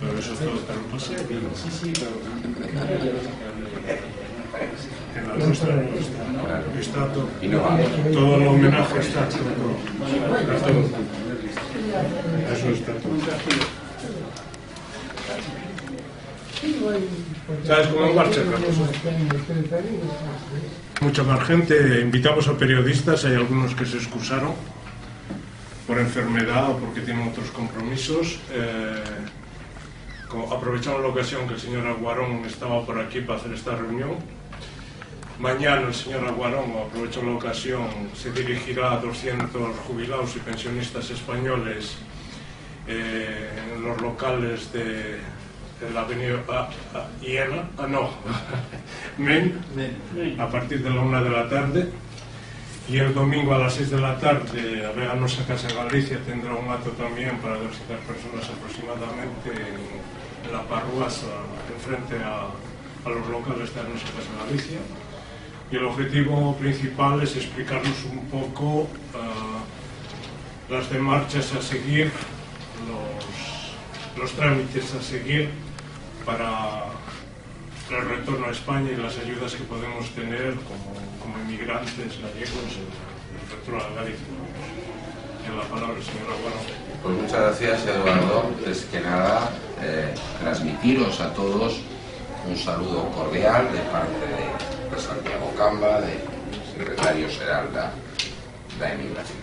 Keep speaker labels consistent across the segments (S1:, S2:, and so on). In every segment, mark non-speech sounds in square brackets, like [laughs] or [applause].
S1: Pero eso todo está en aquí. Sí, sí, En la nuestra está. Todo. Todo el homenaje está todo. Está todo. Eso está todo. ¿Sabes cómo cosa? Mucha más gente. Invitamos a periodistas. Hay algunos que se excusaron por enfermedad o porque tienen otros compromisos. Eh, aprovechamos la ocasión que el señor Aguarón estaba por aquí para hacer esta reunión. Mañana el señor Aguarón, aprovecho la ocasión, se dirigirá a 200 jubilados y pensionistas españoles eh, en los locales de la avenida Iena, ah, no, [laughs] Men, a partir de la una de la tarde. Y el domingo a las 6 de la tarde, a Veganos a Casa Galicia tendrá un acto también para 200 personas aproximadamente en, la parruasa, enfrente a, a los locales de Veganos a Casa Galicia. Y el objetivo principal es explicarnos un poco ah, las demarchas a seguir, los, los trámites a seguir para el retorno a España y las ayudas que podemos tener como, como inmigrantes gallegos en el retorno a Galicia. En la palabra, señor Aguaro.
S2: Pues muchas gracias, Eduardo. Es que nada, eh, transmitiros a todos un saludo cordial de parte de, de Santiago Camba, de secretario general de la Emigración.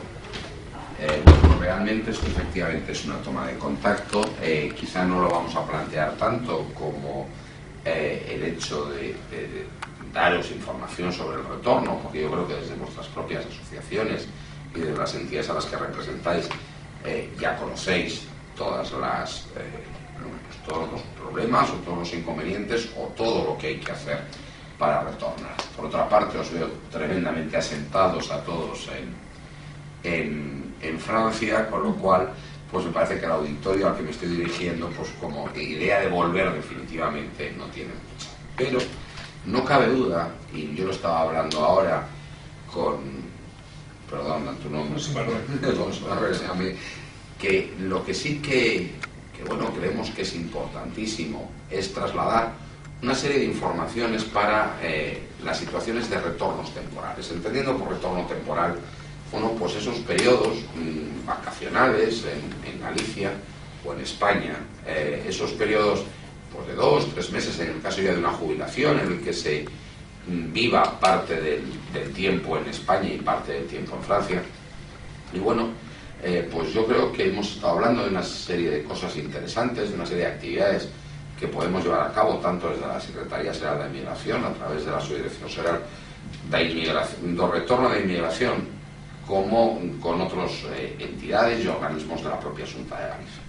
S2: Eh, realmente esto efectivamente es una toma de contacto. Eh, quizá no lo vamos a plantear tanto como eh, el hecho de, daros información sobre el retorno, porque yo creo que desde vuestras propias asociaciones y de las entidades a las que representáis eh, ya conocéis todas las, eh, pues todos los problemas o todos los inconvenientes o todo lo que hay que hacer para retornar. Por otra parte, os veo tremendamente asentados a todos en, en Francia, con lo cual pues me parece que el auditorio al que me estoy dirigiendo, pues como idea de volver definitivamente no tiene mucha. Pero no cabe duda, y yo lo estaba hablando ahora con, perdón, tu nombre, a mí, [laughs] que lo que sí que, que, bueno, creemos que es importantísimo es trasladar una serie de informaciones para eh, las situaciones de retornos temporales, entendiendo por retorno temporal bueno, pues esos periodos mm, vacacionales en, Galicia o en España, eh, esos periodos pues, de dos, tres meses en el caso ya de una jubilación en el que se mm, viva parte del, del tiempo en España y parte del tiempo en Francia. Y bueno, eh, pues yo creo que hemos estado hablando de una serie de cosas interesantes, de una serie de actividades que podemos llevar a cabo tanto desde la Secretaría General de Inmigración, a través de la Subdirección General de, Inmigración, de Retorno de Inmigración, como con otras entidades y organismos de la propia Junta de Galicia.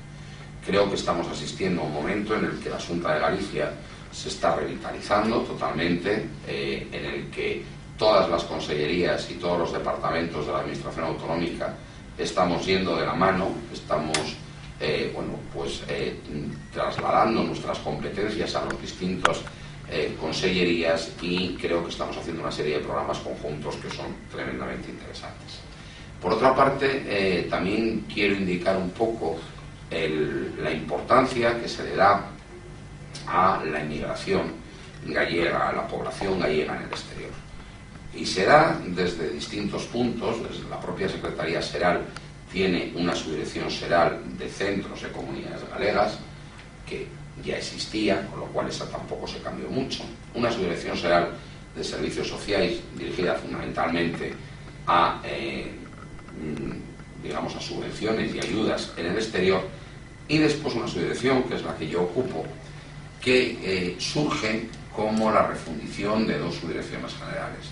S2: Creo que estamos asistiendo a un momento en el que la Junta de Galicia se está revitalizando totalmente, eh, en el que todas las consellerías y todos los departamentos de la Administración Autonómica estamos yendo de la mano, estamos eh, bueno, pues, eh, trasladando nuestras competencias a los distintos eh, consellerías y creo que estamos haciendo una serie de programas conjuntos que son tremendamente interesantes. Por otra parte, eh, también quiero indicar un poco la importancia que se le da a la inmigración gallega, a la población gallega en el exterior. Y se da desde distintos puntos, desde la propia Secretaría Seral tiene una subdirección Seral de centros de comunidades galegas, que ya existía, con lo cual esa tampoco se cambió mucho. Una subdirección Seral de servicios sociales dirigida fundamentalmente a, eh, digamos, a subvenciones y ayudas en el exterior. Y después una subdirección, que es la que yo ocupo, que eh, surge como la refundición de dos subdirecciones generales.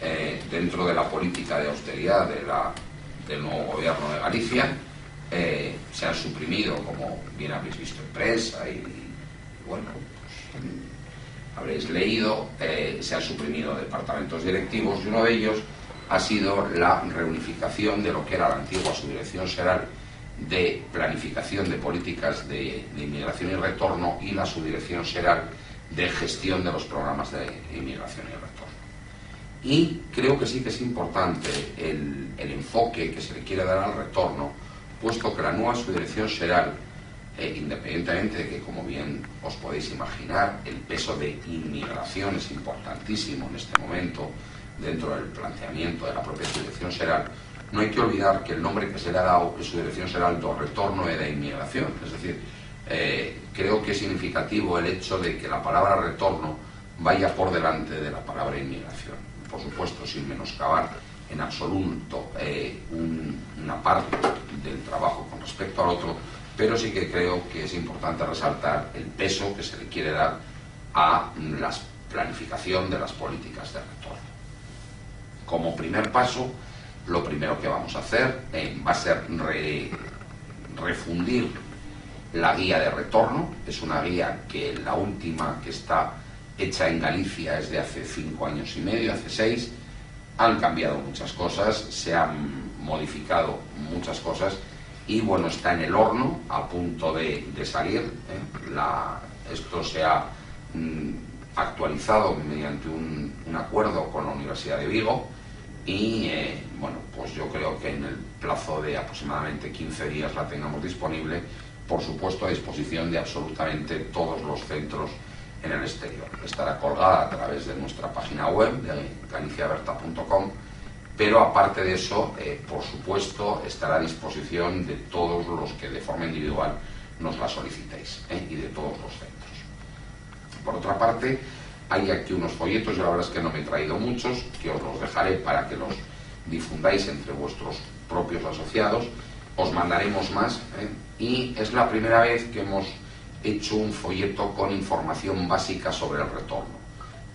S2: Eh, dentro de la política de austeridad del nuevo gobierno de Galicia, eh, se han suprimido, como bien habéis visto en prensa y, y, bueno, pues, mm, habréis leído, se han suprimido departamentos directivos y uno de ellos ha sido la reunificación de lo que era la antigua subdirección general de planificación de políticas de, inmigración y retorno y la subdirección general de gestión de los programas de inmigración y retorno. Y creo que sí que es importante el, enfoque que se le quiere dar al retorno, puesto que la nueva subdirección será, eh, independientemente de que, como bien os podéis imaginar, el peso de inmigración es importantísimo en este momento dentro del planteamiento de la propia subdirección será, no hay que olvidar que el nombre que se le ha dado en su dirección será el do retorno de inmigración. Es decir, eh, creo que es significativo el hecho de que la palabra retorno vaya por delante de la palabra inmigración. Por supuesto, sin menoscabar en absoluto eh, una parte del trabajo con respecto al otro, pero sí que creo que es importante resaltar el peso que se le quiere dar a la planificación de las políticas de retorno. Como primer paso, lo primero que vamos a hacer eh, va a ser refundir la guía de retorno. Es una guía que la última que está hecha en Galicia es de hace cinco años y medio, hace seis. Han cambiado muchas cosas, se han modificado muchas cosas y bueno, está en el horno a punto de, salir. ¿eh? esto se ha mm, actualizado mediante un, acuerdo con la Universidad de Vigo y eh, bueno, pues yo creo que en el plazo de aproximadamente 15 días la tengamos disponible, por supuesto a disposición de absolutamente todos los centros en el exterior. Estará colgada a través de nuestra página web de galiciaberta.com, pero aparte de eso, eh, por supuesto, estará a disposición de todos los que de forma individual nos la solicitéis eh, y de todos los centros. Por otra parte, hay aquí unos folletos, yo la verdad es que no me he traído muchos, que os los dejaré para que los difundáis entre vuestros propios asociados. Os mandaremos más ¿eh? y es la primera vez que hemos hecho un folleto con información básica sobre el retorno.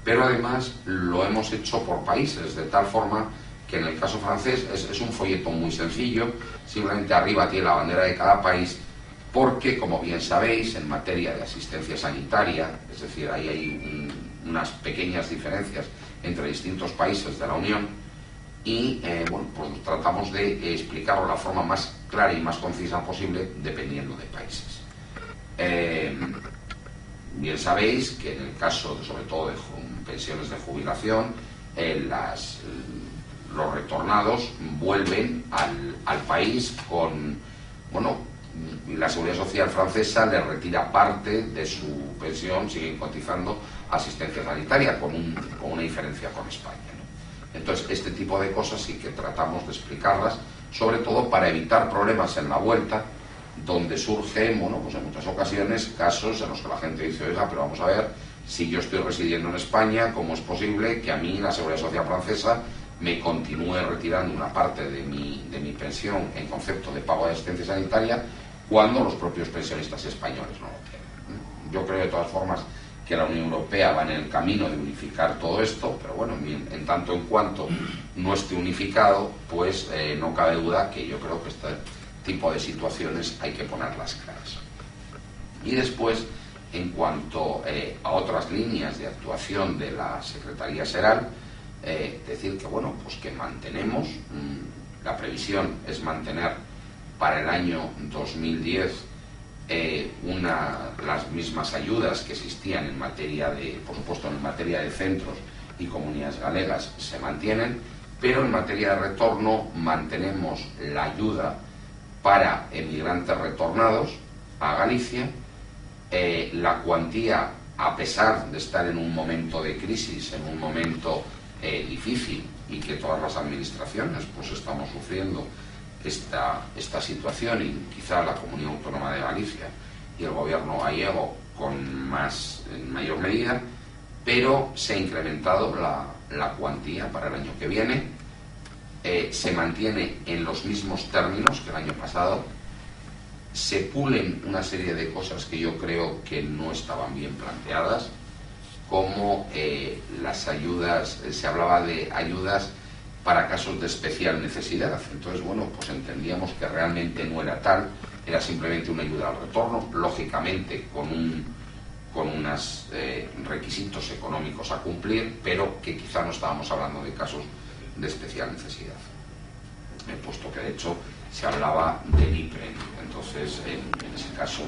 S2: Pero además lo hemos hecho por países, de tal forma que en el caso francés es, un folleto muy sencillo, simplemente arriba tiene la bandera de cada país, porque, como bien sabéis, en materia de asistencia sanitaria, es decir, ahí hay unas pequeñas diferencias entre distintos países de la Unión, y eh, bueno, pues tratamos de explicarlo de la forma más clara y más concisa posible dependiendo de países. Eh, bien sabéis que en el caso, sobre todo de pensiones de jubilación, eh, las, los retornados vuelven al, al, país con, bueno, la Seguridad Social francesa le retira parte de su pensión, siguen cotizando asistencia sanitaria, con, un, con una diferencia con España. Entonces, este tipo de cosas sí que tratamos de explicarlas, sobre todo para evitar problemas en la vuelta, donde surgen, bueno, pues en muchas ocasiones casos en los que la gente dice, oiga, pero vamos a ver, si yo estoy residiendo en España, ¿cómo es posible que a mí la Seguridad Social francesa me continúe retirando una parte de mi, de mi pensión en concepto de pago de asistencia sanitaria cuando los propios pensionistas españoles no lo tienen? Yo creo de todas formas que la Unión Europea va en el camino de unificar todo esto, pero bueno, en, tanto en cuanto no esté unificado, pues eh, no cabe duda que yo creo que este tipo de situaciones hay que ponerlas claras. Y después, en cuanto eh, a otras líneas de actuación de la Secretaría Seral, eh, decir que bueno, pues que mantenemos, mm, la previsión es mantener para el año 2010 eh, las mismas ayudas que existían en materia de, por supuesto, en materia de centros y comunidades galegas se mantienen, pero en materia de retorno mantenemos la ayuda para emigrantes retornados a Galicia. Eh, la cuantía, a pesar de estar en un momento de crisis, en un momento eh, difícil y que todas las administraciones pues estamos sufriendo esta, esta situación y quizá la Comunidad Autónoma de Galicia y el gobierno gallego con más, en mayor medida, pero se ha incrementado la, cuantía para el año que viene, eh, se mantiene en los mismos términos que el año pasado, se pulen una serie de cosas que yo creo que no estaban bien planteadas, como eh, las ayudas, se hablaba de ayudas para casos de especial necesidad. Entonces, bueno, pues entendíamos que realmente no era tal, era simplemente una ayuda al retorno, lógicamente con un con unos eh, requisitos económicos a cumplir, pero que quizá no estábamos hablando de casos de especial necesidad. He puesto que de hecho se hablaba del IPREN, entonces en, ese caso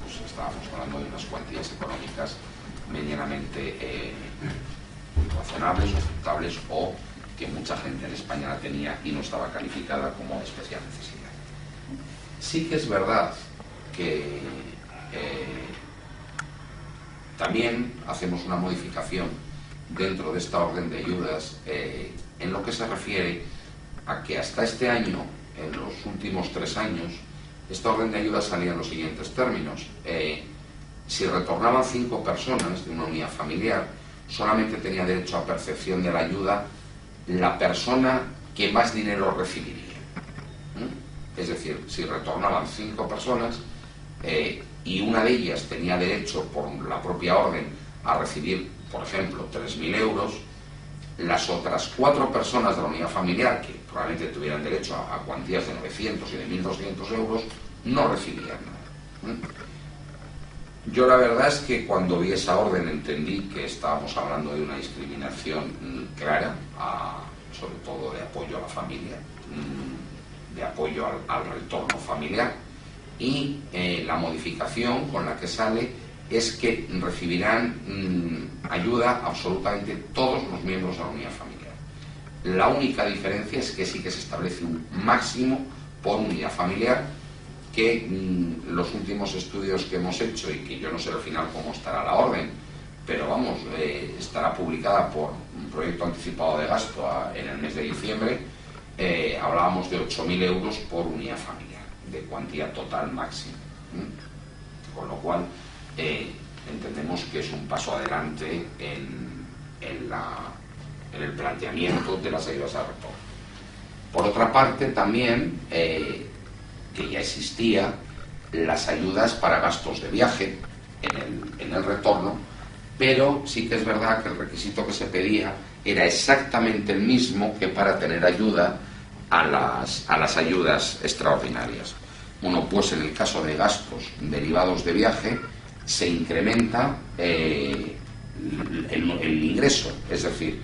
S2: pues, estábamos hablando de unas cuantías económicas medianamente eh, razonables, aceptables o que mucha gente en España la tenía y no estaba calificada como especial necesidad. Sí que es verdad que eh, también hacemos una modificación dentro de esta orden de ayudas eh, en lo que se refiere a que hasta este año, en los últimos tres años, esta orden de ayudas salía en los siguientes términos. Eh, si retornaban cinco personas de una unidad familiar, solamente tenía derecho a percepción de la ayuda la persona que más dinero recibiría. Es decir, si retornaban cinco personas eh, y una de ellas tenía derecho por la propia orden a recibir, por ejemplo, 3.000 euros, las otras cuatro personas de la unidad familiar, que probablemente tuvieran derecho a, cuantías de 900 y de 1.200 euros, no recibían nada. Yo la verdad es que cuando vi esa orden entendí que estábamos hablando de una discriminación clara, sobre todo de apoyo a la familia, mm, de apoyo al, retorno familiar, y eh, la modificación con la que sale es que recibirán mm, ayuda absolutamente todos los miembros de la unidad familiar. La única diferencia es que sí que se establece un máximo por unidad familiar que mm, los últimos estudios que hemos hecho y que yo no sé al final cómo estará la orden, pero vamos, eh, estará publicada por proyecto anticipado de gasto en el mes de diciembre, eh, hablábamos de 8.000 euros por unidad familiar, de cuantía total máxima. Con lo cual, eh, entendemos que es un paso adelante en, el planteamiento de las ayudas al retorno. Por otra parte, también, eh, que ya existía, las ayudas para gastos de viaje en el, retorno, pero sí que es verdad que el requisito que se pedía era exactamente el mismo que para tener ayuda a las, a las ayudas extraordinarias. Uno, pues en el caso de gastos derivados de viaje, se incrementa eh, el, ingreso, es decir,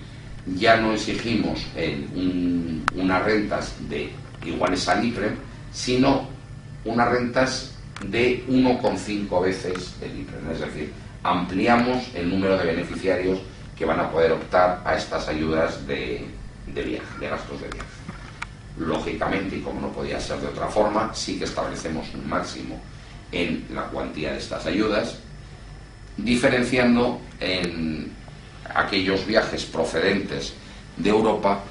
S2: ya no exigimos unas rentas de iguales al IPREM, sino unas rentas de 1,5 veces el IPREM, es decir, ampliamos el número de beneficiarios que van a poder optar a estas ayudas de, viaje, de gastos de viaje. Lógicamente, y como no podía ser de otra forma, sí que establecemos un máximo en la cuantía de estas ayudas, diferenciando en aquellos viajes procedentes de Europa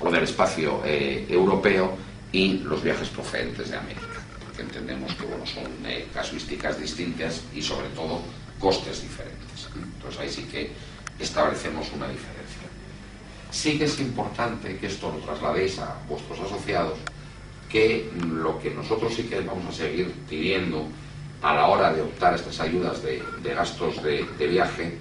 S2: o del espacio eh, europeo y los viajes procedentes de América, porque entendemos que son eh, casuísticas distintas y sobre todo costes diferentes. Entonces ahí sí que establecemos una diferencia. Sí que es importante que esto lo trasladéis a vuestros asociados que lo que nosotros sí que vamos a seguir pidiendo a la hora de optar estas ayudas de, gastos de, viaje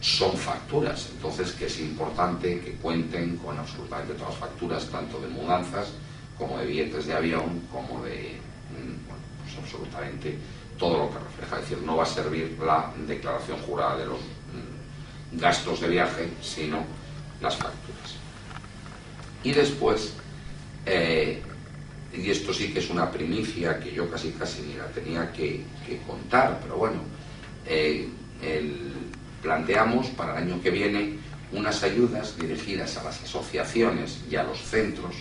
S2: son facturas. Entonces, que es importante que cuenten con absolutamente todas las facturas, tanto de mudanzas como de billetes de avión, como de mm, pues absolutamente todo lo que refleja. Es decir, no va a servir la declaración jurada de los mm, gastos de viaje, sino las facturas. Y después, eh, y esto sí que es una primicia que yo casi casi ni la tenía que, contar, pero bueno, eh, planteamos para el año que viene unas ayudas dirigidas a las asociaciones y a los centros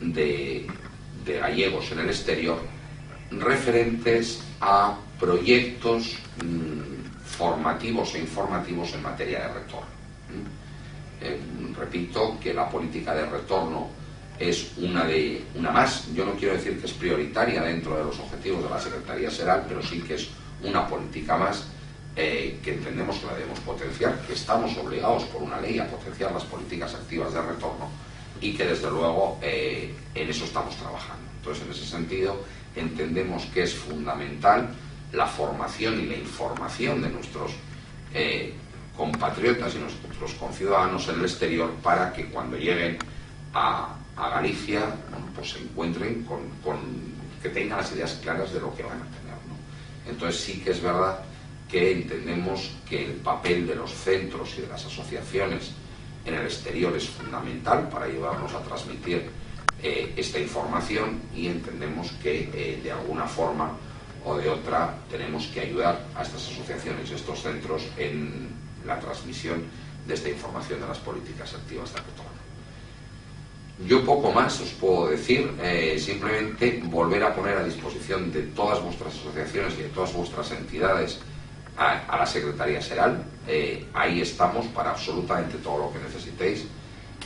S2: de, gallegos en el exterior referentes a proyectos mm, formativos e informativos en materia de retorno. Eh, repito que la política de retorno es una de una más. Yo no quiero decir que es prioritaria dentro de los objetivos de la Secretaría Seral, pero sí que es una política más eh, que entendemos que la debemos potenciar, que estamos obligados por una ley a potenciar las políticas activas de retorno y que desde luego eh, en eso estamos trabajando. Entonces, en ese sentido, entendemos que es fundamental la formación y la información de nuestros eh, compatriotas y nuestros conciudadanos en el exterior para que cuando lleguen a, Galicia, pues se encuentren con, que tengan las ideas claras de lo que van a tener. Entonces sí que es verdad que entendemos que el papel de los centros y de las asociaciones en el exterior es fundamental para ayudarnos a transmitir eh, esta información y entendemos que eh, de alguna forma o de otra tenemos que ayudar a estas asociaciones, y estos centros en la transmisión de esta información de las políticas activas de retorno. Yo poco más os puedo decir, eh, simplemente volver a poner a disposición de todas vuestras asociaciones y de todas vuestras entidades a, la Secretaría Seral. Eh, ahí estamos para absolutamente todo lo que necesitéis.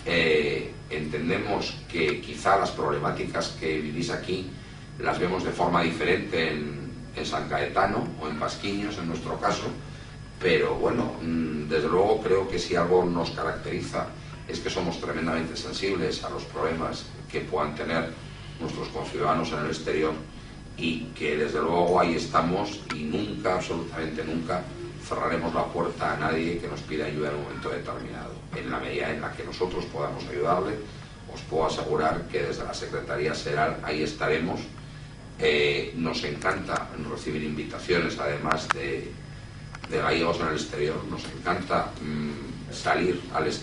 S2: Eh, entendemos que quizá las problemáticas que vivís aquí las vemos de forma diferente en, San Caetano o en Pasquiños, en nuestro caso, pero bueno, mm, desde luego creo que si algo nos caracteriza es que somos tremendamente sensibles a los problemas que puedan tener nuestros conciudadanos en el exterior y que desde luego ahí estamos y nunca, absolutamente nunca, cerraremos la puerta a nadie que nos pida ayuda en un momento determinado. En la medida en la que nosotros podamos ayudarle, os puedo asegurar que desde la Secretaría Seral ahí estaremos. Eh, nos encanta recibir invitaciones, además de, de gallegos en el exterior, nos encanta mm, salir al exterior.